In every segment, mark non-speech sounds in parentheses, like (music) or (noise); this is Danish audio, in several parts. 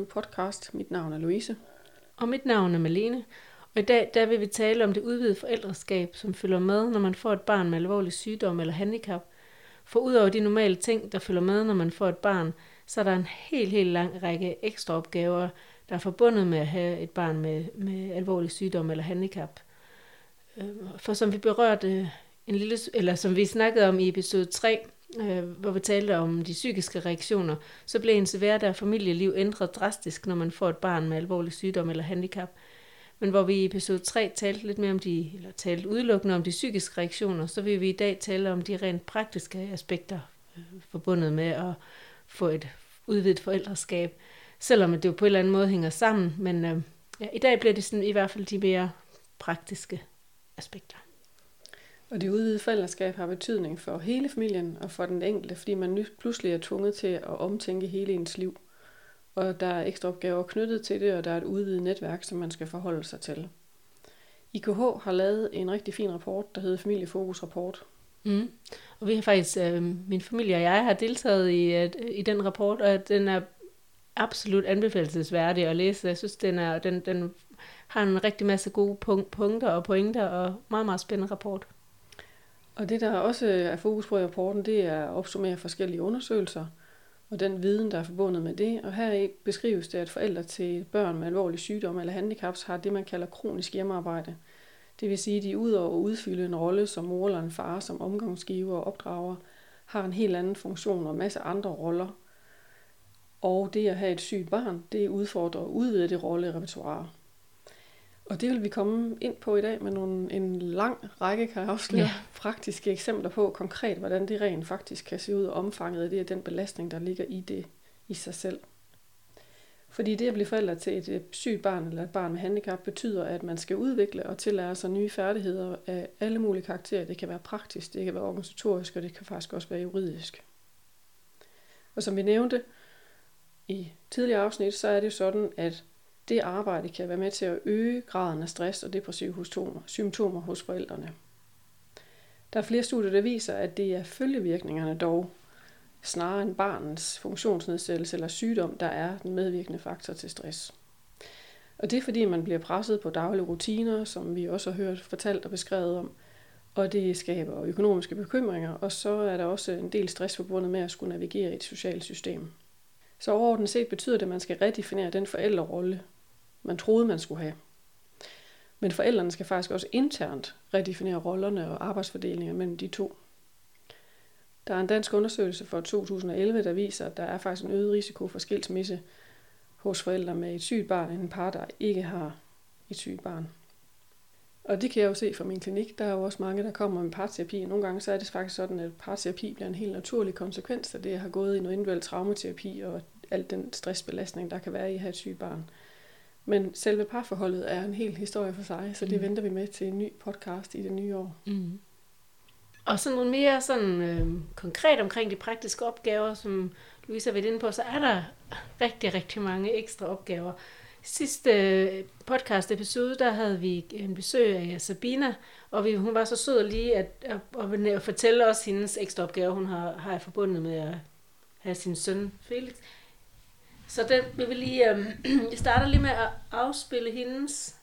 Nu podcast. Mit navn er Louise. Og mit navn er Malene. Og i dag der vil vi tale om det udvidede forældreskab, som følger med, når man får et barn med alvorlig sygdom eller handicap. For udover de normale ting, der følger med, når man får et barn, så er der en helt, helt lang række ekstra opgaver, der er forbundet med at have et barn med, med alvorlig sygdom eller handicap. Øhm, for som vi berørte en lille, eller som vi snakkede om i episode 3, øh, hvor vi talte om de psykiske reaktioner, så blev ens hverdag og familieliv ændret drastisk, når man får et barn med alvorlig sygdom eller handicap. Men hvor vi i episode 3 talte lidt mere om de, eller talte udelukkende om de psykiske reaktioner, så vil vi i dag tale om de rent praktiske aspekter øh, forbundet med at få et udvidet forældreskab, selvom det jo på en eller anden måde hænger sammen, men øh, ja, i dag bliver det sådan i hvert fald de mere praktiske aspekter. Og det udvidede forældreskab har betydning for hele familien og for den enkelte, fordi man pludselig er tvunget til at omtænke hele ens liv. Og der er ekstra opgaver knyttet til det, og der er et udvidet netværk, som man skal forholde sig til. IKH har lavet en rigtig fin rapport, der hedder Familiefokus Rapport. Mm. Og vi har faktisk, øh, min familie og jeg har deltaget i, at, i den rapport, og den er absolut anbefalesværdig at læse. Jeg synes, den, er, den, den har en rigtig masse gode punkter og pointer, og meget, meget spændende rapport. Og det, der også er fokus på i rapporten, det er at opsummere forskellige undersøgelser og den viden, der er forbundet med det. Og her beskrives det, at forældre til børn med alvorlig sygdom eller handicaps har det, man kalder kronisk hjemmearbejde. Det vil sige, at de ud over at udfylde en rolle som mor eller en far, som omgangsgiver og opdrager, har en helt anden funktion og en masse andre roller. Og det at have et sygt barn, det udfordrer og udvide det rolle repertoire. Og det vil vi komme ind på i dag med nogle, en lang række, kan jeg afsløre, ja. praktiske eksempler på konkret, hvordan det rent faktisk kan se ud, og omfanget af det den belastning, der ligger i det i sig selv. Fordi det at blive forælder til et sygt barn eller et barn med handicap betyder, at man skal udvikle og tillære sig nye færdigheder af alle mulige karakterer. Det kan være praktisk, det kan være organisatorisk, og det kan faktisk også være juridisk. Og som vi nævnte i tidligere afsnit, så er det sådan, at det arbejde kan være med til at øge graden af stress og depressive symptomer hos forældrene. Der er flere studier, der viser, at det er følgevirkningerne dog, snarere end barnets funktionsnedsættelse eller sygdom, der er den medvirkende faktor til stress. Og det er fordi, man bliver presset på daglige rutiner, som vi også har hørt fortalt og beskrevet om, og det skaber økonomiske bekymringer, og så er der også en del stress forbundet med at skulle navigere i et socialt system. Så overordnet set betyder det, at man skal redefinere den forældrerolle, man troede, man skulle have. Men forældrene skal faktisk også internt redefinere rollerne og arbejdsfordelingen mellem de to. Der er en dansk undersøgelse fra 2011, der viser, at der er faktisk en øget risiko for skilsmisse hos forældre med et sygt barn, end en par, der ikke har et sygt barn. Og det kan jeg jo se fra min klinik. Der er jo også mange, der kommer med parterapi. Nogle gange så er det faktisk sådan, at parterapi bliver en helt naturlig konsekvens af det, at have gået i noget individuel traumaterapi og al den stressbelastning, der kan være i at have et sygt barn. Men selve parforholdet er en helt historie for sig, så det mm. venter vi med til en ny podcast i det nye år. Mm. Og sådan nogle mere sådan, øh, konkret omkring de praktiske opgaver, som Louise har været inde på, så er der rigtig, rigtig mange ekstra opgaver. Sidste øh, podcast episode, der havde vi en besøg af Sabina, og vi, hun var så sød lige at, at, at, at fortælle os hendes ekstra opgave, hun har, har forbundet med at have sin søn Felix. Så den vil vi lige, øh, (clears throat) jeg starter lige med at afspille hendes.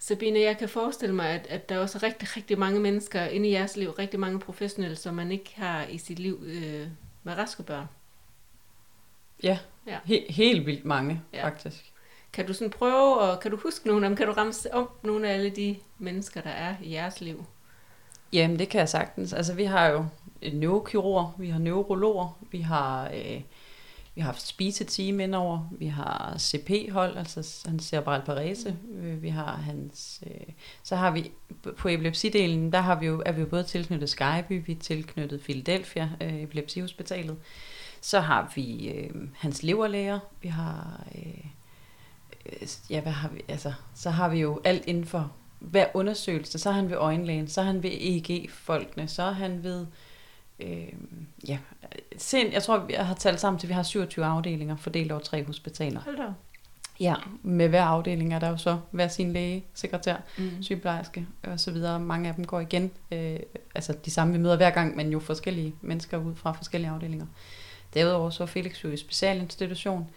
Sabine, jeg kan forestille mig, at, at der også er rigtig, rigtig mange mennesker inde i jeres liv, rigtig mange professionelle, som man ikke har i sit liv øh, med raske børn. Ja, ja. He- helt vildt mange, ja. faktisk. Kan du sådan prøve, og kan du huske nogle af dem? Kan du ramse om nogle af alle de mennesker, der er i jeres liv? Jamen, det kan jeg sagtens. Altså, vi har jo Øh, neurokirurger, vi har neurologer, vi har, øh, vi har haft spiseteam indover, vi har CP-hold, altså hans cerebral parese, mm. Øh, vi har hans, øh, så har vi på epilepsidelen, der har vi jo, er vi jo både tilknyttet Skyby, vi er tilknyttet Philadelphia, øh, epilepsihospitalet, så har vi øh, hans leverlæger, vi har, øh, ja, hvad har vi, altså, så har vi jo alt inden for hver undersøgelse, så er han ved øjenlægen, så er han ved EEG-folkene, så er han ved øh, ja, sind, jeg tror, vi har talt sammen til, at vi har 27 afdelinger fordelt over tre hospitaler. Hold da. Ja, med hver afdeling er der jo så hver sin læge, sekretær, Mm. sygeplejerske og så videre. Mange af dem går igen, øh, altså de samme vi møder hver gang, men jo forskellige mennesker ud fra forskellige afdelinger. Derudover så er Felix jo i specialinstitution,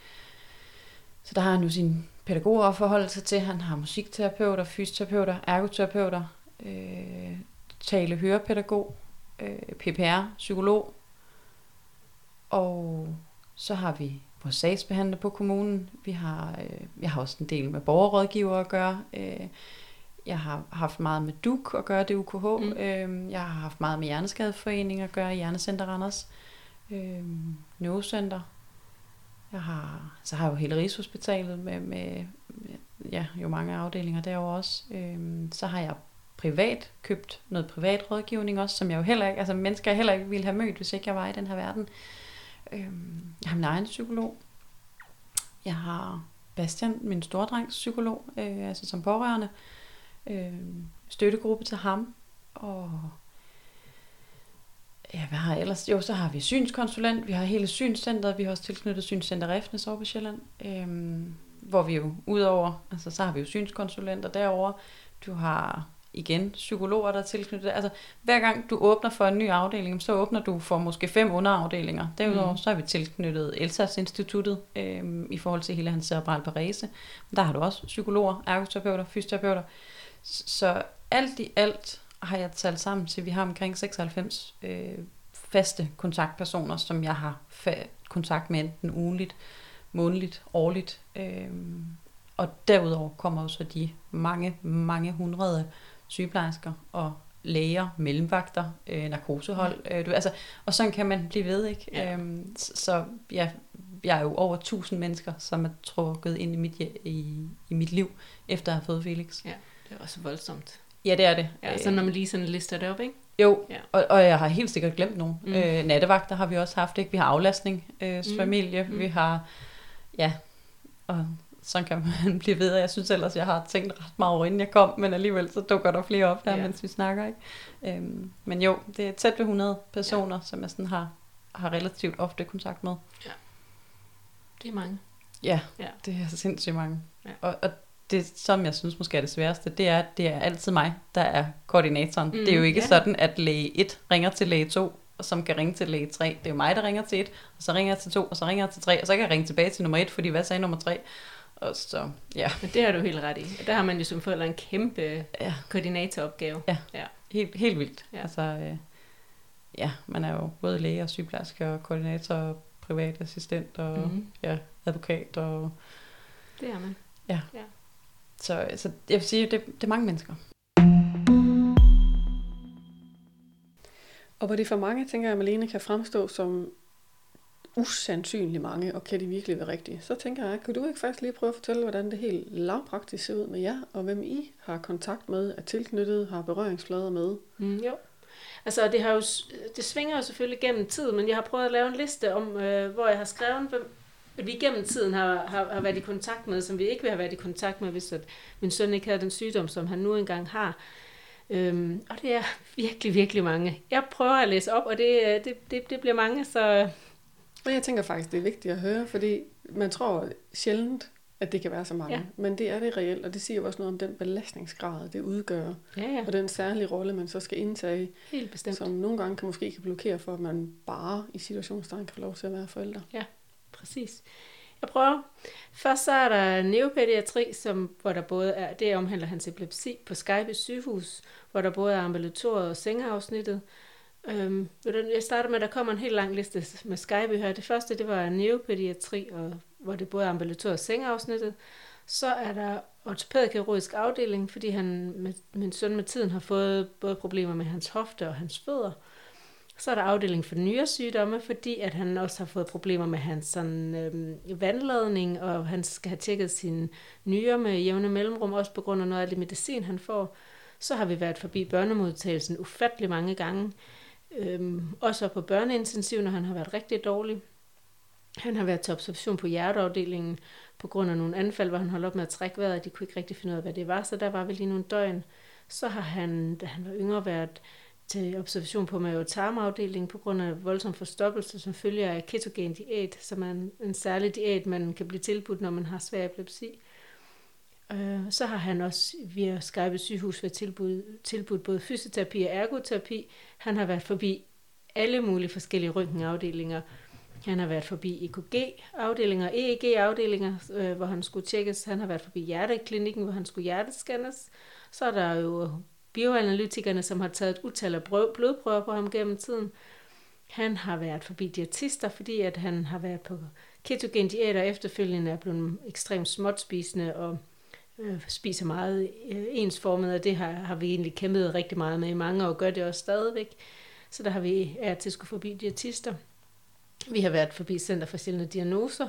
så der har han jo sine pædagoger at forholde sig til. Han har musikterapeuter, fysioterapeuter, ergoterapeuter, øh, tale hørepædagog, øh, PPR, psykolog, og så har vi vores sagsbehandler på kommunen. Vi har, øh, jeg har også en del med borgerrådgiver at gøre. Øh, jeg har haft meget med DUK at gøre, det UKH. Mm. Øh, jeg har haft meget med Hjerneskadeforening at gøre, Hjernecenter Randers. Øh, Neurocenter. Jeg har, så har jeg jo hele Rigshospitalet med, med, med ja, jo mange afdelinger derovre også. Øh, så har jeg privat købt noget privat rådgivning også, som jeg jo heller ikke, altså mennesker jeg heller ikke ville have mødt, hvis ikke jeg var i den her verden. Øhm, jeg har min egen psykolog. Jeg har Bastian, min stordrengs psykolog, øh, altså som pårørende. Øh, støttegruppe til ham. Og ja, hvad har jeg ellers? Jo, så har vi synskonsulent. Vi har hele synscenteret. Vi har også tilknyttet Synscenter Refnes over på Sjælland. Øh, hvor vi jo udover, altså så har vi jo synskonsulenter derovre. Du har igen psykologer, der er tilknyttet. Altså hver gang du åbner for en ny afdeling, så åbner du for måske fem underafdelinger. Derudover Mm. så har vi tilknyttet Elsas Instituttet øh, i forhold til hele hans cerebral parese. Der har du også psykologer, ergoterapeuter, fysioterapeuter. Så alt i alt har jeg talt sammen til, vi har omkring 96 øh, faste kontaktpersoner, som jeg har fa- kontakt med enten ugenligt, månedligt, årligt. Øh, og derudover kommer jo så de mange, mange hundrede sygeplejersker og læger, mellemvagter, øh, narkosehold. Øh, du, altså, og sådan kan man blive ved, ikke? Ja. Øhm, så, ja, jeg er jo over 1000 mennesker, som er trukket ind i mit, i, i mit liv, efter at have fået Felix. Ja, det er også voldsomt. Ja, det er det. Ja, så når man lige sådan lister det op, ikke? Jo, Ja. og, og jeg har helt sikkert glemt nogen. Mm. Mm. Øh, nattevagter har vi også haft, ikke? Vi har aflastning, øh, Mm. familie, Mm. mm. vi har, ja, og sådan kan man (laughs) blive ved. Jeg synes ellers, jeg har tænkt ret meget over, inden jeg kom, men alligevel så dukker der flere op her, Ja. ja. mens vi snakker, ikke? Øhm, men jo, det er tæt ved 100 personer, ja. som jeg sådan har, har relativt ofte kontakt med. Det er mange. Ja, Ja. ja. det er sindssygt mange. Ja. Og, og det, som jeg synes måske er det sværeste, det er, at det er altid mig, der er koordinatoren. Mm, Mm, det er jo ikke ja. ja. sådan, at læge 1 ringer til læge 2, og som kan ringe til læge 3. Det er jo mig, der ringer til 1, og så ringer jeg til 2, og så ringer jeg til 3, og så kan jeg ringe tilbage til nummer 1, fordi hvad sagde nummer 3? Og så, ja, Men det har du helt ret i. Og der har man jo som forælder en kæmpe ja koordinatoropgave. helt, helt vildt. Ja. Ja. Altså, øh, ja, man er jo både læge og sygeplejerske og koordinator og privat assistent og mm. Mm-hmm. ja, advokat. Og, Det er man. så, så jeg vil sige, det, det er mange mennesker. Og hvor det for mange, tænker jeg, Malene kan fremstå som usandsynligt mange, og kan de virkelig være rigtige, så tænker jeg, kan du ikke faktisk lige prøve at fortælle, hvordan det helt lavpraktisk ser ud med jer, og hvem I har kontakt med, er tilknyttet, har berøringsflader med? Mm, jo. Altså, det, har jo, det svinger jo selvfølgelig gennem tid, men jeg har prøvet at lave en liste om, øh, hvor jeg har skrevet, hvem vi gennem tiden har, har, har været i kontakt med, som vi ikke ville have været i kontakt med, hvis at min søn ikke havde den sygdom, som han nu engang har. Øhm, og det er virkelig, virkelig mange. Jeg prøver at læse op, og det, øh, det, det, det bliver mange, så og jeg tænker faktisk, det er vigtigt at høre, fordi man tror sjældent, at det kan være så mange. Ja. Men det er det reelt, og det siger jo også noget om den belastningsgrad, det udgør, ja, ja, og den særlige rolle, man så skal indtage, helt bestemt. som nogle gange kan måske kan blokere for, at man bare i situationstegn kan få lov til at være forældre. Præcis. Jeg prøver. Først så er der neopædiatri, som, hvor der både er, det omhandler hans epilepsi på Skype sygehus, hvor der både er ambulatoriet og sengeafsnittet. Øhm, jeg starter med, at der kommer en helt lang liste med Skype her. Det første, det var neopædiatri, og, hvor det både er ambulatoriet og sengeafsnittet. Så er der ortopædkirurgisk afdeling, fordi han, med, min søn med tiden har fået både problemer med hans hofte og hans fødder. Så er der afdeling for nyresygdomme, fordi at han også har fået problemer med hans sådan, øhm, vandladning, og han skal have tjekket sine nyere med jævne mellemrum, også på grund af noget af det medicin, han får. Så har vi været forbi børnemodtagelsen ufattelig mange gange. Øhm, også på børneintensiv, når han har været rigtig dårlig. Han har været til observation på hjerteafdelingen på grund af nogle anfald, hvor han holdt op med at trække vejret, og de kunne ikke rigtig finde ud af, hvad det var, så der var vi lige nogle døgn. Så har han, da han var yngre, været til observation på mavetarmafdelingen på grund af voldsom forstoppelse, som følger af ketogen diæt, som er en, en særlig diæt, man kan blive tilbudt, når man har svær epilepsi. Så har han også via Skype sygehus været tilbudt, tilbudt både fysioterapi og ergoterapi. Han har været forbi alle mulige forskellige røntgenafdelinger. Han har været forbi EKG-afdelinger, EEG-afdelinger, øh, hvor han skulle tjekkes. Han har været forbi hjerteklinikken, hvor han skulle hjertescannes. Så er der jo bioanalytikerne, som har taget et utal af blodprøver på ham gennem tiden. Han har været forbi diætister, fordi at han har været på ketogen diæt og efterfølgende er blevet ekstremt småtspisende og øh, spiser meget øh, ensformet, og det har, har vi egentlig kæmpet rigtig meget med i mange år, og gør det også stadigvæk. Så der har vi er til at skulle forbi diætister. Vi har været forbi Center for Sjældne Diagnoser,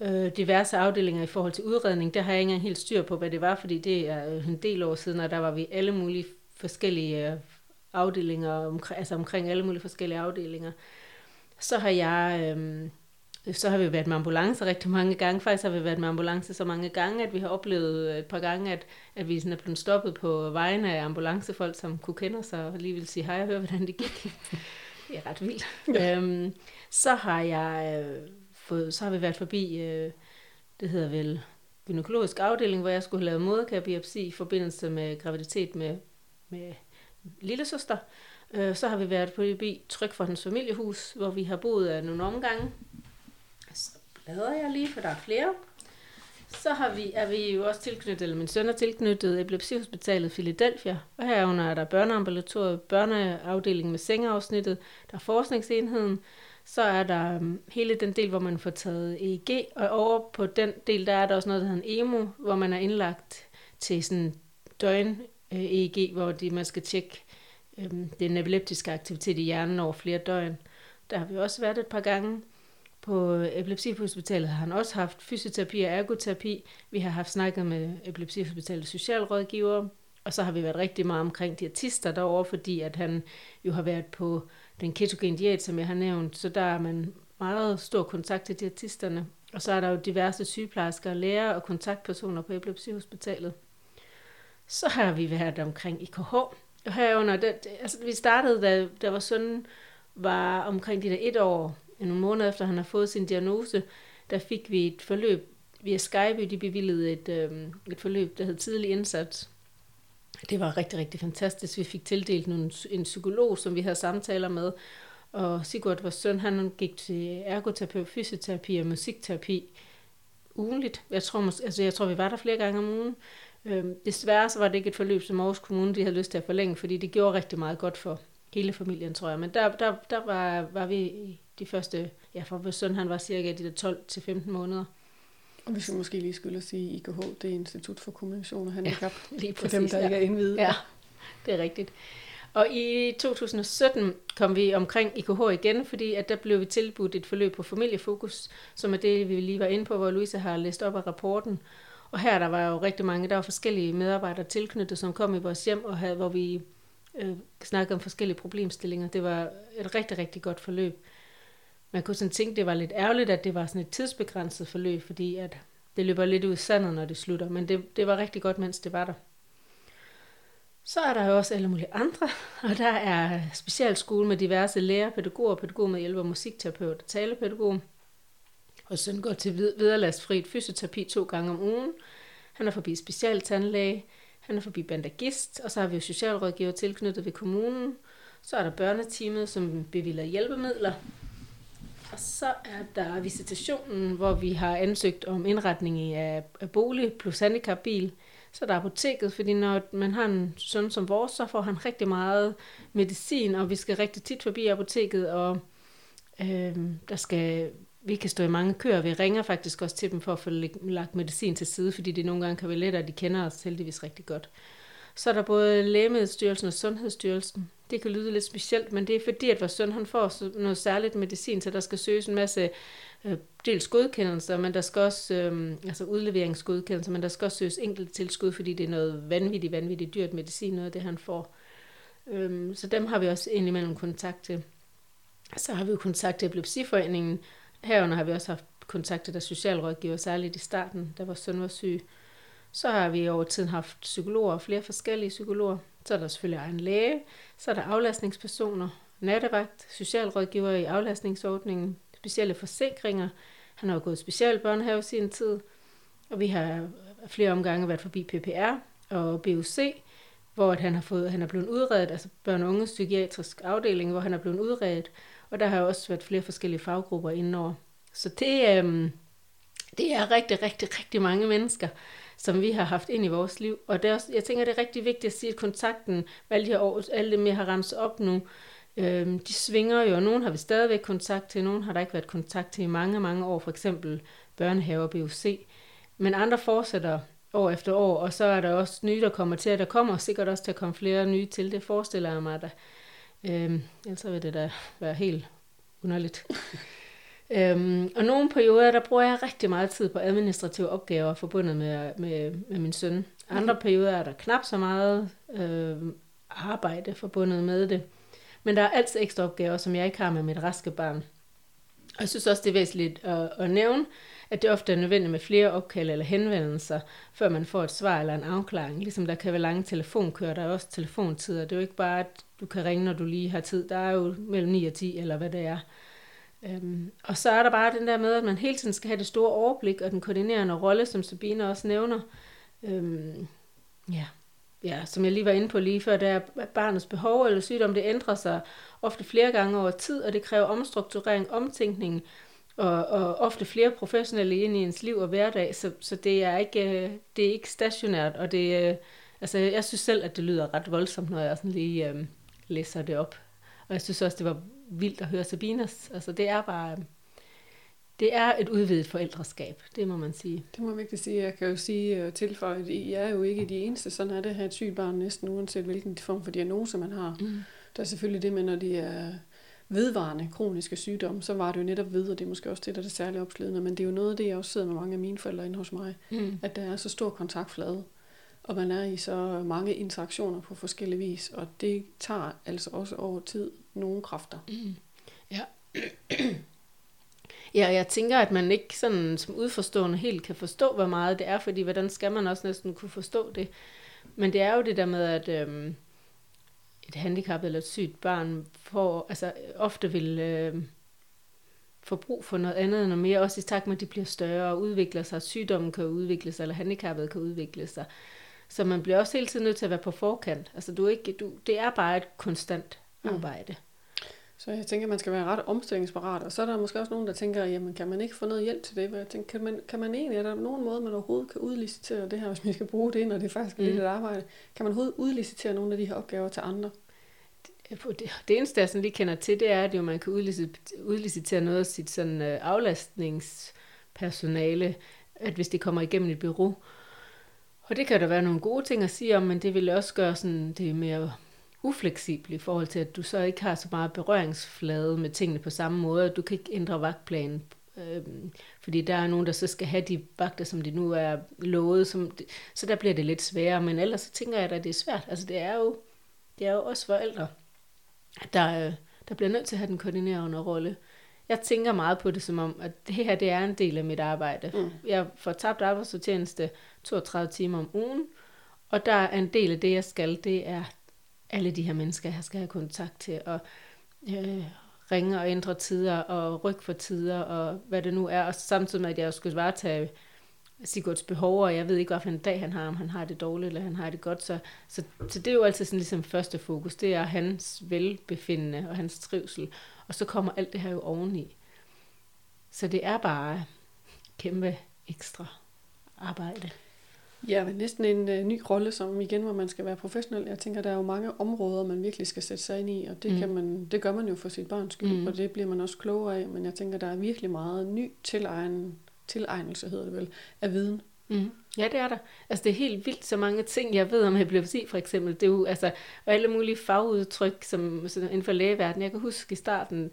øh, diverse afdelinger i forhold til udredning. Der har jeg ikke engang helt styr på, hvad det var, fordi det er øh, en del år siden, og der var vi alle mulige forskellige øh, afdelinger, omkring, altså omkring alle mulige forskellige afdelinger. Så har jeg... Øh, så har vi været med ambulance rigtig mange gange. Faktisk har vi været med ambulance så mange gange, at vi har oplevet et par gange, at, at vi sådan er blevet stoppet på vegne af ambulancefolk, som kunne kende os og lige vil sige hej og høre, hvordan det gik. (laughs) det er ret vildt. Ja. Øhm, så har jeg øh, fået, så har vi været forbi, øh, det hedder vel gynækologisk afdeling, hvor jeg skulle have lavet moderkabiopsi i forbindelse med graviditet med, med lille søster. Øh, så har vi været forbi Tryk for hans familiehus, hvor vi har boet nogle omgange bladrer jeg lige, for der er flere. Så har vi, er vi jo også tilknyttet, eller min søn er tilknyttet Epilepsihospitalet Philadelphia, og herunder er der børneambulatoriet, børneafdelingen med sengeafsnittet, der er forskningsenheden, så er der um, hele den del, hvor man får taget EEG, og over på den del, der er der også noget, der hedder en EMO, hvor man er indlagt til sådan døgn øh, EEG, hvor de, man skal tjekke øh, den epileptiske aktivitet i hjernen over flere døgn. Der har vi også været et par gange. På Epilepsihospitalet har han også haft fysioterapi og ergoterapi. Vi har haft snakket med Epilepsihospitalets socialrådgiver, og så har vi været rigtig meget omkring diætister derovre, fordi at han jo har været på den ketogen diæt, som jeg har nævnt, så der er man meget stor kontakt til diætisterne. Og så er der jo diverse sygeplejersker, læger og kontaktpersoner på Epilepsihospitalet. Så har vi været omkring IKH, og herunder, det, altså vi startede, da da var søn var omkring de der et år, nogle måneder efter han har fået sin diagnose, der fik vi et forløb via Skype, de bevilgede et, øh, et forløb, der hed tidlig indsats. Det var rigtig, rigtig fantastisk. Vi fik tildelt nogle, en psykolog, som vi havde samtaler med, og Sigurd, vores søn, han gik til ergoterapi, fysioterapi og musikterapi ugenligt. Jeg tror, altså, jeg tror, vi var der flere gange om ugen. Øhm, desværre så var det ikke et forløb, som Aarhus Kommune de havde lyst til at forlænge, fordi det gjorde rigtig meget godt for hele familien, tror jeg. Men der, der, der var, var vi de første, ja, for vores søn han var cirka de der 12-15 måneder. Og vi måske lige skulle sige, IKH, det er Institut for Kommunikation og Handicap, ja, (laughs) lige præcis, for dem, der ja. ikke er indvidet. Ja, det er rigtigt. Og i 2017 kom vi omkring IKH igen, fordi at der blev vi tilbudt et forløb på familiefokus, som er det, vi lige var inde på, hvor Louise har læst op af rapporten. Og her der var jo rigtig mange, der var forskellige medarbejdere tilknyttet, som kom i vores hjem, og havde, hvor vi øh, snakke om forskellige problemstillinger. Det var et rigtig, rigtig godt forløb man kunne sådan tænke, det var lidt ærgerligt, at det var sådan et tidsbegrænset forløb, fordi at det løber lidt ud i sandet, når det slutter. Men det, det var rigtig godt, mens det var der. Så er der jo også alle mulige andre, (laughs) og der er specialskole med diverse lærer, pædagoger, pædagoger med hjælp af musikterapeut og talepædagog. Og så går til vederlagsfrit fysioterapi to gange om ugen. Han er forbi specialtandlæge, han er forbi bandagist, og så har vi jo socialrådgiver tilknyttet ved kommunen. Så er der børneteamet, som bevilger hjælpemidler, og så er der visitationen, hvor vi har ansøgt om indretning af, af bolig plus handicapbil. Så der apoteket, fordi når man har en søn som vores, så får han rigtig meget medicin, og vi skal rigtig tit forbi apoteket, og øh, der skal, vi kan stå i mange køer. Vi ringer faktisk også til dem for at få lagt medicin til side, fordi det nogle gange kan være lettere, at de kender os heldigvis rigtig godt. Så er der både Lægemiddelstyrelsen og Sundhedsstyrelsen. Det kan lyde lidt specielt, men det er fordi, at vores søn han får noget særligt medicin, så der skal søges en masse øh, dels godkendelser, men der skal også, øh, altså udleveringsgodkendelser, men der skal også søges enkelt tilskud, fordi det er noget vanvittigt, vanvittigt dyrt medicin, noget af det, han får. Øh, så dem har vi også indimellem kontakt til. Så har vi jo kontakt til Epilepsiforeningen. Herunder har vi også haft kontakt til socialrådgiver, særligt i starten, da vores søn var syg. Så har vi over tiden haft psykologer, flere forskellige psykologer, Så er der selvfølgelig egen læge, så er der aflastningspersoner, nattevagt, socialrådgiver i aflastningsordningen, specielle forsikringer. Han har jo gået specialbørnehave i sin tid, og vi har flere omgange været forbi PPR og BUC, hvor han har fået, han er blevet udredet, altså børn- og unge psykiatrisk afdeling, hvor han er blevet udredet, og der har også været flere forskellige faggrupper indover. Så det, øhm, det er rigtig, rigtig, rigtig mange mennesker, som vi har haft ind i vores liv. Og det er også, jeg tænker, det er rigtig vigtigt at sige, at kontakten med alle de her år, alle dem, jeg har ramt op nu, øhm, de svinger jo, og nogen har vi stadigvæk kontakt til, nogen har der ikke været kontakt til i mange, mange år, for eksempel børnehave og BUC. Men andre fortsætter år efter år, og så er der også nye, der kommer til, og der kommer sikkert også til at komme flere nye til, det forestiller jeg mig da. Øhm, ellers vil det da være helt underligt. (laughs) øhm, og nogle perioder, der bruger jeg rigtig meget tid på administrative opgaver forbundet med, med, med min søn. Andre perioder er der knap så meget øh, arbejde forbundet med det. Men der er altid ekstra opgaver, som jeg ikke har med mit raske barn. Og jeg synes også, det er væsentligt at, at nævne, at det ofte er nødvendigt med flere opkald eller henvendelser, før man får et svar eller en afklaring. Ligesom der kan være lange telefonkører, der er også telefontider. Det er jo ikke bare, at du kan ringe, når du lige har tid. Der er jo mellem 9 og 10, eller hvad det er. Øhm, og så er der bare den der med, at man hele tiden skal have det store overblik og den koordinerende rolle, som Sabine også nævner. Øhm, ja, ja, som jeg lige var inde på lige før, det er barnets behov eller sygdom, det ændrer sig ofte flere gange over tid, og det kræver omstrukturering, omtænkning, og, og ofte flere professionelle ind i ens liv og hverdag, så, så det, er ikke, øh, det er ikke stationært, og det, øh, altså, jeg synes selv, at det lyder ret voldsomt, når jeg sådan lige øh, læser det op. Og jeg synes også, det var vildt at høre Sabinas. Altså, det er bare... Det er et udvidet forældreskab, det må man sige. Det må man vigtigt sige. Jeg kan jo sige og tilføje, at I er jo ikke de eneste. Sådan er det at have et sygt barn næsten, uanset hvilken form for diagnose man har. Mm. Der er selvfølgelig det med, når de er vedvarende kroniske sygdomme, så var det jo netop ved, og det er måske også det, der er det særlige opslidende, men det er jo noget af det, jeg også sidder med mange af mine forældre inde hos mig, mm. at der er så stor kontaktflade, og man er i så mange interaktioner på forskellige vis, og det tager altså også over tid nogle kræfter. Mm. Ja. (clears throat) Ja, jeg tænker, at man ikke sådan som udforstående helt kan forstå, hvor meget det er, fordi hvordan skal man også næsten kunne forstå det? Men det er jo det der med, at øhm, et handicap eller et sygt barn får, altså ofte vil øh, få brug for noget andet noget mere, også i takt med, at de bliver større og udvikler sig, sygdommen kan udvikle sig, eller handicappet kan udvikle sig. Så man bliver også hele tiden nødt til at være på forkant. Altså du er ikke, du, det er bare et konstant arbejde. Mm. Så jeg tænker, at man skal være ret omstillingsparat, og så er der måske også nogen, der tænker, jamen kan man ikke få noget hjælp til det? Jeg tænker, kan man, kan man egentlig, er der nogen måde, man overhovedet kan udlicitere det her, (laughs) hvis man skal bruge det, når det faktisk er mm. lidt et arbejde? Kan man overhovedet udlicitere nogle af de her opgaver til andre? det, det eneste, jeg sådan lige kender til, det er, at jo, man kan udlicitere noget af sit sådan, øh, aflastningspersonale, at hvis det kommer igennem et bureau. Og det kan der være nogle gode ting at sige om, men det vil også gøre sådan, det mere ufleksibelt i forhold til, at du så ikke har så meget berøringsflade med tingene på samme måde, at du kan ikke ændre vagtplanen. Øhm, fordi der er nogen, der så skal have de vagter, som de nu er lovet, som det, så der bliver det lidt sværere, men ellers så tænker jeg, at det er svært. Altså det er jo, det er jo også forældre, der, øh, der bliver nødt til at have den koordinerende rolle. Jeg tænker meget på det som om, at det her det er en del af mit arbejde. Mm. Jeg får tabt arbejdsfortjeneste 32 timer om ugen, og der er en del af det, jeg skal, det er alle de her mennesker, jeg skal have kontakt til, og øh, ringe og ændre tider, og rykke for tider, og hvad det nu er, og samtidig med, at jeg skulle varetage Sigurds behov, og jeg ved ikke, hvilken dag han har, om han har det dårligt, eller han har det godt. Så, så, så det er jo altid sådan ligesom første fokus, det er hans velbefindende og hans trivsel. Og så kommer alt det her jo oveni. Så det er bare kæmpe ekstra arbejde. Ja, men næsten en uh, ny rolle, som igen, hvor man skal være professionel. Jeg tænker, der er jo mange områder, man virkelig skal sætte sig ind i, og det, mm. kan man, det gør man jo for sit barns skyld, mm. og det bliver man også klogere af. Men jeg tænker, der er virkelig meget ny tilegn, tilegnelse, hedder det vel, af viden. Mm. Ja, det er der. Altså, det er helt vildt så mange ting, jeg ved om epilepsi, for eksempel. Det er jo, altså, og alle mulige fagudtryk, som sådan inden for lægeverdenen. Jeg kan huske i starten,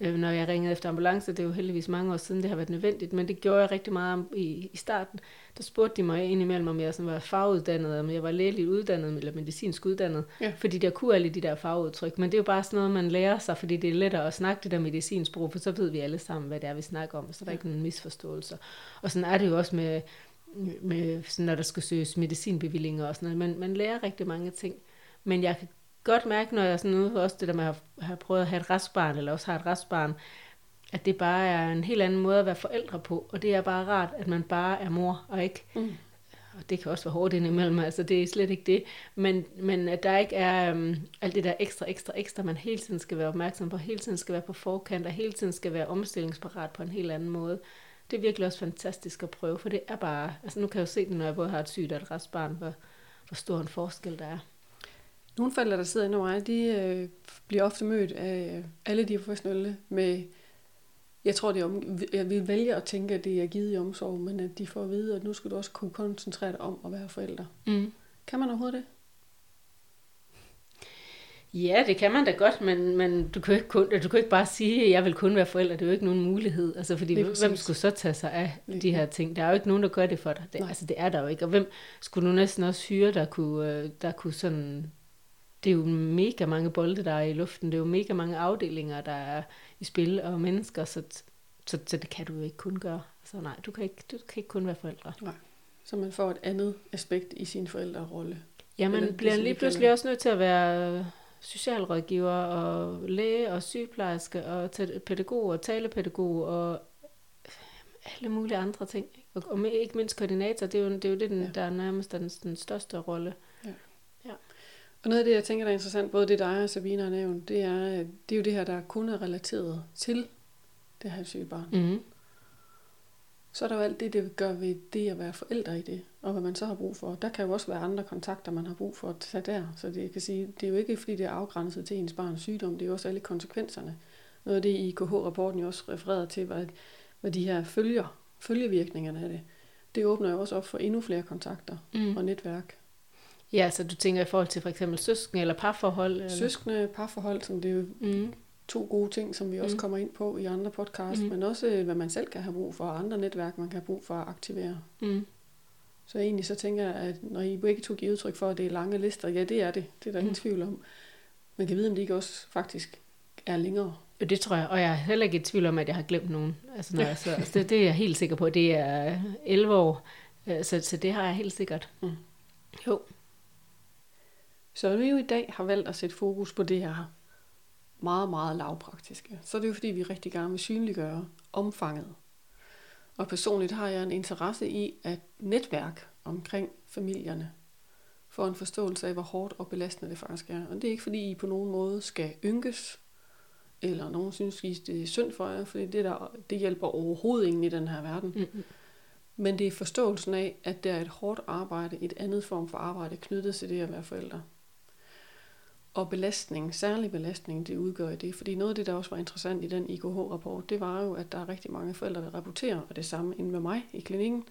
øh, når jeg ringede efter ambulance, det er jo heldigvis mange år siden, det har været nødvendigt, men det gjorde jeg rigtig meget i, i starten. Der spurgte de mig indimellem, om jeg sådan var faguddannet, om jeg var lægeligt uddannet eller medicinsk uddannet, ja. fordi der kunne alle de der fagudtryk. Men det er jo bare sådan noget, man lærer sig, fordi det er lettere at snakke det der medicinsk for så ved vi alle sammen, hvad det er, vi snakker om, så der er ja. ikke nogen misforståelser. Og sådan er det jo også med, med sådan, når der skal søges medicinbevillinger og sådan noget. Man, man lærer rigtig mange ting. Men jeg kan godt mærke, når jeg sådan ude, også det der med at have prøvet at have et restbarn, eller også har et restbarn, at det bare er en helt anden måde at være forældre på, og det er bare rart, at man bare er mor, og ikke Mm. og det kan også være hårdt indimellem, altså det er slet ikke det, men, men at der ikke er um, alt det der ekstra, ekstra, ekstra, man hele tiden skal være opmærksom på, hele tiden skal være på forkant, og hele tiden skal være omstillingsparat på en helt anden måde. Det er virkelig også fantastisk at prøve, for det er bare, altså nu kan jeg jo se det, når jeg både har et sygt og et restbarn, hvor, hvor stor en forskel der er. Nogle forældre, der sidder inde over mig, de øh, bliver ofte mødt af øh, alle de professionelle med, jeg tror, det er om, jeg vil vælge at tænke, at det er givet i omsorg, men at de får at vide, at nu skal du også kunne koncentrere dig om at være forælder. Mm. Kan man overhovedet det? Ja, det kan man da godt, men, men du, kan ikke kun, du kan ikke bare sige, at jeg vil kun være forælder. Det er jo ikke nogen mulighed. Altså, fordi hvem præcis. skulle så tage sig af Lige de her ting? Der er jo ikke nogen, der gør det for dig. Det, Nej. altså, det er der jo ikke. Og hvem skulle nu næsten også hyre, der kunne, øh, der kunne sådan... Det er jo mega mange bolde, der er i luften. Det er jo mega mange afdelinger, der er i spil, og mennesker, så, så, så det kan du jo ikke kun gøre. Så nej, du kan ikke, du kan ikke kun være forældre. Så man får et andet aspekt i sin forældrerolle. Ja, man Eller bliver lige pludselig også nødt til at være socialrådgiver og læge og sygeplejerske og pædagog og talepædagog og alle mulige andre ting. Og, og med- ikke mindst koordinator, det er jo det, er jo det den, Ja. der er nærmest den, den største rolle. Og noget af det, jeg tænker, der er interessant, både det dig og Sabine har nævnt, det er, at det er jo det her, der kun er relateret til det her syge barn. Mm-hmm. Så er der jo alt det, det gør ved det at være forældre i det, og hvad man så har brug for. Der kan jo også være andre kontakter, man har brug for at tage der. Så det kan sige, det er jo ikke, fordi det er afgrænset til ens barns sygdom, det er jo også alle konsekvenserne. Noget af det, IKH-rapporten jo også refererede til, var, hvad de her følger, følgevirkningerne af det. Det åbner jo også op for endnu flere kontakter Mm. og netværk. Ja, så du tænker i forhold til for eksempel søskende eller parforhold? Eller? Søskende, parforhold, som det jo Mm. To gode ting, som vi også Mm. kommer ind på i andre podcasts, Mm. men også øh, hvad man selv kan have brug for, og andre netværk, man kan have brug for at aktivere. Mm. Så egentlig så tænker jeg, at når I begge to giver udtryk for, at det er lange lister, ja, det er det. Det er der ingen Mm. tvivl om. Man kan vide, om de ikke også faktisk er længere. Jo, det tror jeg, og jeg er heller ikke i tvivl om, at jeg har glemt nogen. Altså, når jeg, så, altså det, det er jeg helt sikker på. Det er 11 år, øh, så, så det har jeg helt sikkert. Mm. Jo. Så vi jo i dag har valgt at sætte fokus på det her meget, meget lavpraktiske, så er det jo fordi, vi rigtig gerne vil synliggøre omfanget. Og personligt har jeg en interesse i at netværk omkring familierne for en forståelse af, hvor hårdt og belastende det faktisk er. Og det er ikke fordi, I på nogen måde skal ynkes, eller nogen synes, I det er synd for jer, fordi det, der, det hjælper overhovedet ingen i den her verden. Mm-mm. Men det er forståelsen af, at det er et hårdt arbejde, et andet form for arbejde knyttet til det at være forældre. Og belastning, særlig belastning, det udgør i det. Fordi noget af det, der også var interessant i den IKH-rapport, det var jo, at der er rigtig mange forældre, der rapporterer, og det samme inde med mig i klinikken,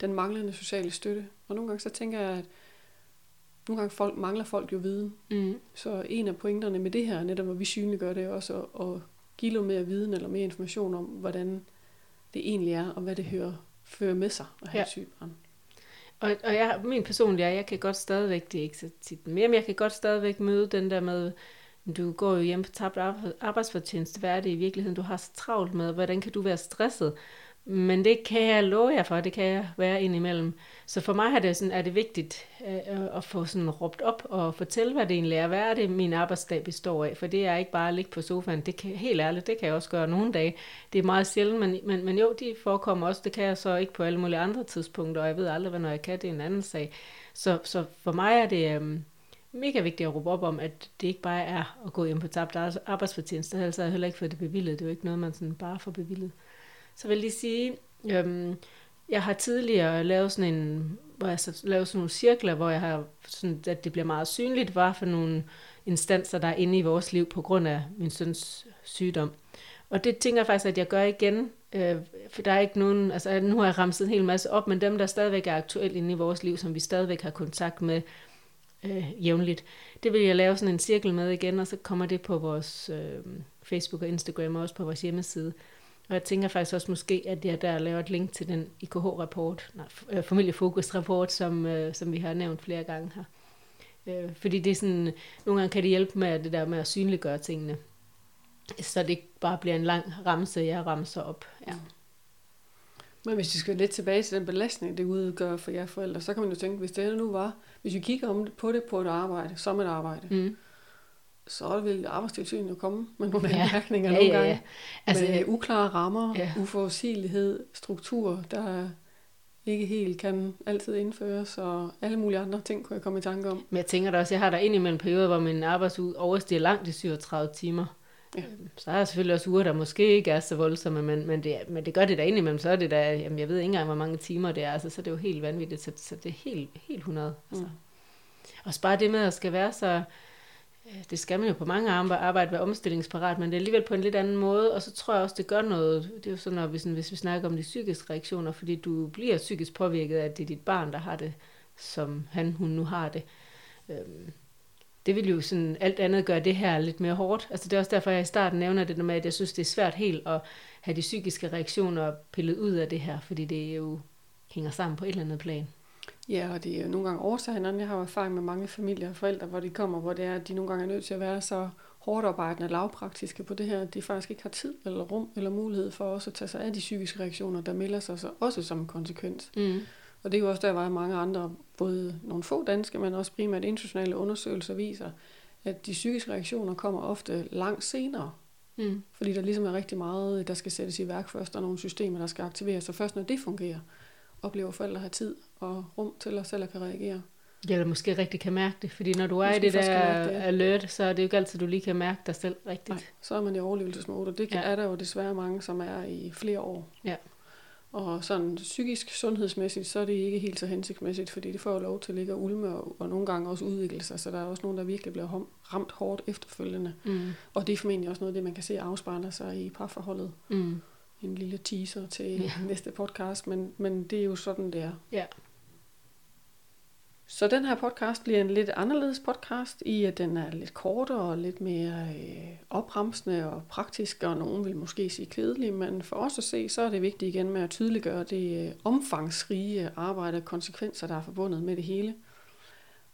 den manglende sociale støtte. Og nogle gange så tænker jeg, at nogle gange folk, mangler folk jo viden. Mm. Så en af pointerne med det her, netop hvor vi synliggør, det også at, at give noget mere viden eller mere information om, hvordan det egentlig er, og hvad det hører, fører med sig at have Ja. et sygt barn. Og, og jeg, min personlige er, jeg kan godt stadigvæk, det er ikke så tit mere, men jeg kan godt stadigvæk møde den der med, du går jo hjem på tabt arbejdsfortjeneste, hvad er det i virkeligheden, du har så travlt med, hvordan kan du være stresset? Men det kan jeg love jer for, det kan jeg være indimellem. Så for mig er det, sådan, er det vigtigt øh, øh, at få sådan råbt op og fortælle, hvad det egentlig er. Hvad er det, min arbejdsdag består af? For det er ikke bare at ligge på sofaen. Det kan, helt ærligt, det kan jeg også gøre nogle dage. Det er meget sjældent, men, men, men jo, de forekommer også. Det kan jeg så ikke på alle mulige andre tidspunkter, og jeg ved aldrig, hvornår jeg kan. Det er en anden sag. Så, så for mig er det øhm, mega vigtigt at råbe op om, at det ikke bare er at gå hjem på tabt arbejdsfortjeneste. Ellers har jeg heller ikke fået det bevillet. Det er jo ikke noget, man sådan bare får bevillet. Så vil jeg lige sige, øhm, jeg har tidligere lavet sådan en, hvor jeg så lavet sådan nogle cirkler, hvor jeg har sådan, at det bliver meget synligt, hvad for nogle instanser, der er inde i vores liv på grund af min søns sygdom. Og det tænker jeg faktisk, at jeg gør igen, øh, for der er ikke nogen, altså nu har jeg ramset en hel masse op, men dem, der stadigvæk er aktuelle inde i vores liv, som vi stadigvæk har kontakt med øh, jævnligt, det vil jeg lave sådan en cirkel med igen, og så kommer det på vores øh, Facebook og Instagram, og også på vores hjemmeside. Og jeg tænker faktisk også måske, at jeg der laver et link til den IKH-rapport, nej, øh, familiefokus-rapport, som, øh, som vi har nævnt flere gange her. Øh, fordi det er sådan, nogle gange kan det hjælpe med det der med at synliggøre tingene. Så det ikke bare bliver en lang ramse, jeg ramser op. Ja. Men hvis vi skal lidt tilbage til den belastning, det udgør for jer forældre, så kan man jo tænke, hvis det nu var, hvis vi kigger om på det på et arbejde, som et arbejde, Mm. Så vil arbejdstilsynet jo komme med nogle Ja. (laughs) anmærkninger Ja, nogle ja, gange. ja. Altså, med uklare rammer, Ja. uforudsigelighed, struktur, der ikke helt kan altid indføres, og alle mulige andre ting kunne jeg komme i tanke om. Men jeg tænker da også, jeg har der indimellem perioder, hvor min arbejdsuge overstiger langt de 37 timer. Ja. Øhm, Så har jeg selvfølgelig også uger, der måske ikke er så voldsomme, men, men, det, men det gør det da indimellem, så er det da, jamen jeg ved ikke engang, hvor mange timer det er, altså, så er det jo helt vanvittigt, så, så det er helt, helt 100. Altså. Mm. Og bare det med at skal være så, det skal man jo på mange arbejde være omstillingsparat, men det er alligevel på en lidt anden måde, og så tror jeg også, det gør noget, det er jo sådan, når vi, sådan, hvis vi snakker om de psykiske reaktioner, fordi du bliver psykisk påvirket af, at det er dit barn, der har det, som han, hun nu har det. Øhm, det vil jo sådan alt andet gøre det her lidt mere hårdt. Altså det er også derfor, jeg i starten nævner det med, at jeg synes, det er svært helt at have de psykiske reaktioner pillet ud af det her, fordi det jo hænger sammen på et eller andet plan. Ja, og det er jo nogle gange årsagerne. Jeg har jo erfaring med mange familier og forældre, hvor de kommer, hvor det er, at de nogle gange er nødt til at være så hårdt arbejdende og lavpraktiske på det her, at de faktisk ikke har tid eller rum eller mulighed for også at tage sig af de psykiske reaktioner, der melder sig så også som en konsekvens. Mm. Og det er jo også der, hvor mange andre, både nogle få danske, men også primært internationale undersøgelser viser, at de psykiske reaktioner kommer ofte langt senere. Mm. Fordi der ligesom er rigtig meget, der skal sættes i værk først, og nogle systemer, der skal aktiveres. Så først når det fungerer, oplever forældre have tid og rum til at selv at kan reagere. Eller måske rigtig kan mærke det, fordi når du er i Måske det først der det, ja. alert, så er det jo ikke altid, du lige kan mærke dig selv rigtigt. Nej, så er man i overlevelsesmode, og det kan, Ja. ja. er der jo desværre mange, som er i flere år. Ja. Og sådan psykisk sundhedsmæssigt, så er det ikke helt så hensigtsmæssigt, fordi det får lov til at ligge og ulme, og, og nogle gange også udvikle sig, så der er også nogen, der virkelig bliver hom- ramt hårdt efterfølgende. Mm. Og det er formentlig også noget af det, man kan se afspejler sig i parforholdet. Mm. En lille teaser til Ja. næste podcast, men, men det er jo sådan, det er. Ja. Så den her podcast bliver en lidt anderledes podcast, i at den er lidt kortere og lidt mere øh, opremsende og praktisk, og nogen vil måske sige kedelig, men for os at se, så er det vigtigt igen med at tydeliggøre det øh, omfangsrige arbejde og konsekvenser, der er forbundet med det hele.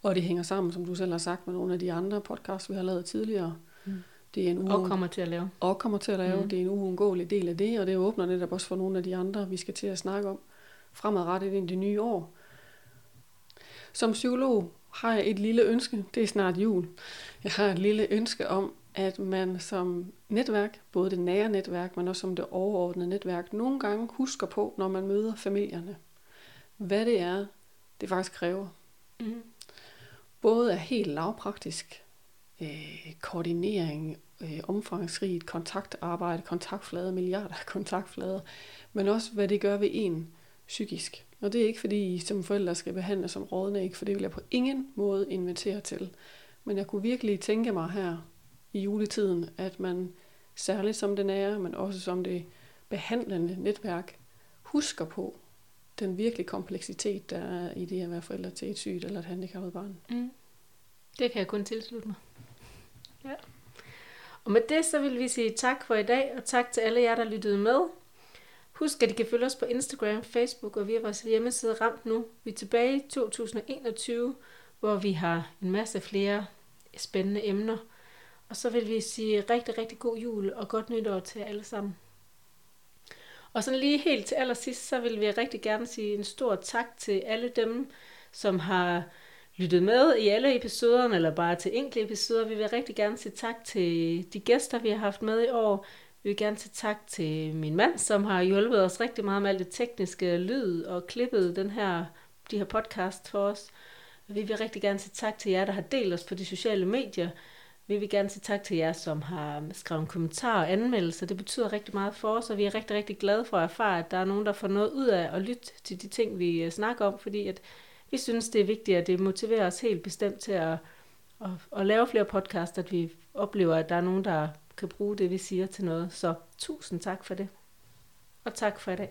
Og det hænger sammen, som du selv har sagt, med nogle af de andre podcasts, vi har lavet tidligere. Mm. Det er en Og uun- kommer til at lave. og kommer til at lave. Mm. Det er en uundgåelig del af det, og det åbner netop også for nogle af de andre, vi skal til at snakke om fremadrettet ind i det nye år. Som psykolog har jeg et lille ønske. Det er snart jul. Jeg har et lille ønske om, at man som netværk, både det nære netværk, men også som det overordnede netværk, nogle gange husker på, når man møder familierne, hvad det er, det faktisk kræver Mm. både er helt lavpraktisk øh, koordinering, øh, omfangsrigt kontaktarbejde, kontaktflade, milliarder af (laughs) kontaktflader, men også hvad det gør ved en psykisk. Og det er ikke fordi I som forældre skal behandle som rådne, ikke, for det vil jeg på ingen måde invitere til. Men jeg kunne virkelig tænke mig her i juletiden, at man særligt som den er, men også som det behandlende netværk, husker på den virkelige kompleksitet, der er i det at være forældre til et sygt eller et handicappet barn. Mm. Det kan jeg kun tilslutte mig. Ja. Og med det, så vil vi sige tak for i dag, og tak til alle jer, der lyttede med. Husk, at I kan følge os på Instagram, Facebook og via vores hjemmeside Ramt Nu. Vi er tilbage i 2021, hvor vi har en masse flere spændende emner. Og så vil vi sige rigtig, rigtig god jul og godt nytår til jer alle sammen. Og sådan lige helt til allersidst, så vil vi rigtig gerne sige en stor tak til alle dem, som har lyttet med i alle episoderne, eller bare til enkelte episoder. Vi vil rigtig gerne sige tak til de gæster, vi har haft med i år. Vi vil gerne sige tak til min mand, som har hjulpet os rigtig meget med alt det tekniske lyd og klippet den her, de her podcast for os. Vi vil rigtig gerne sige tak til jer, der har delt os på de sociale medier. Vi vil gerne sige tak til jer, som har skrevet en kommentar og anmeldelser. Det betyder rigtig meget for os, og vi er rigtig, rigtig glade for at erfare, at der er nogen, der får noget ud af at lytte til de ting, vi øh, snakker om, fordi at vi synes, det er vigtigt, at det motiverer os helt bestemt til at, at, at lave flere podcasts, at vi oplever, at der er nogen, der kan bruge det, vi siger til noget. Så tusind tak for det. Og tak for i dag.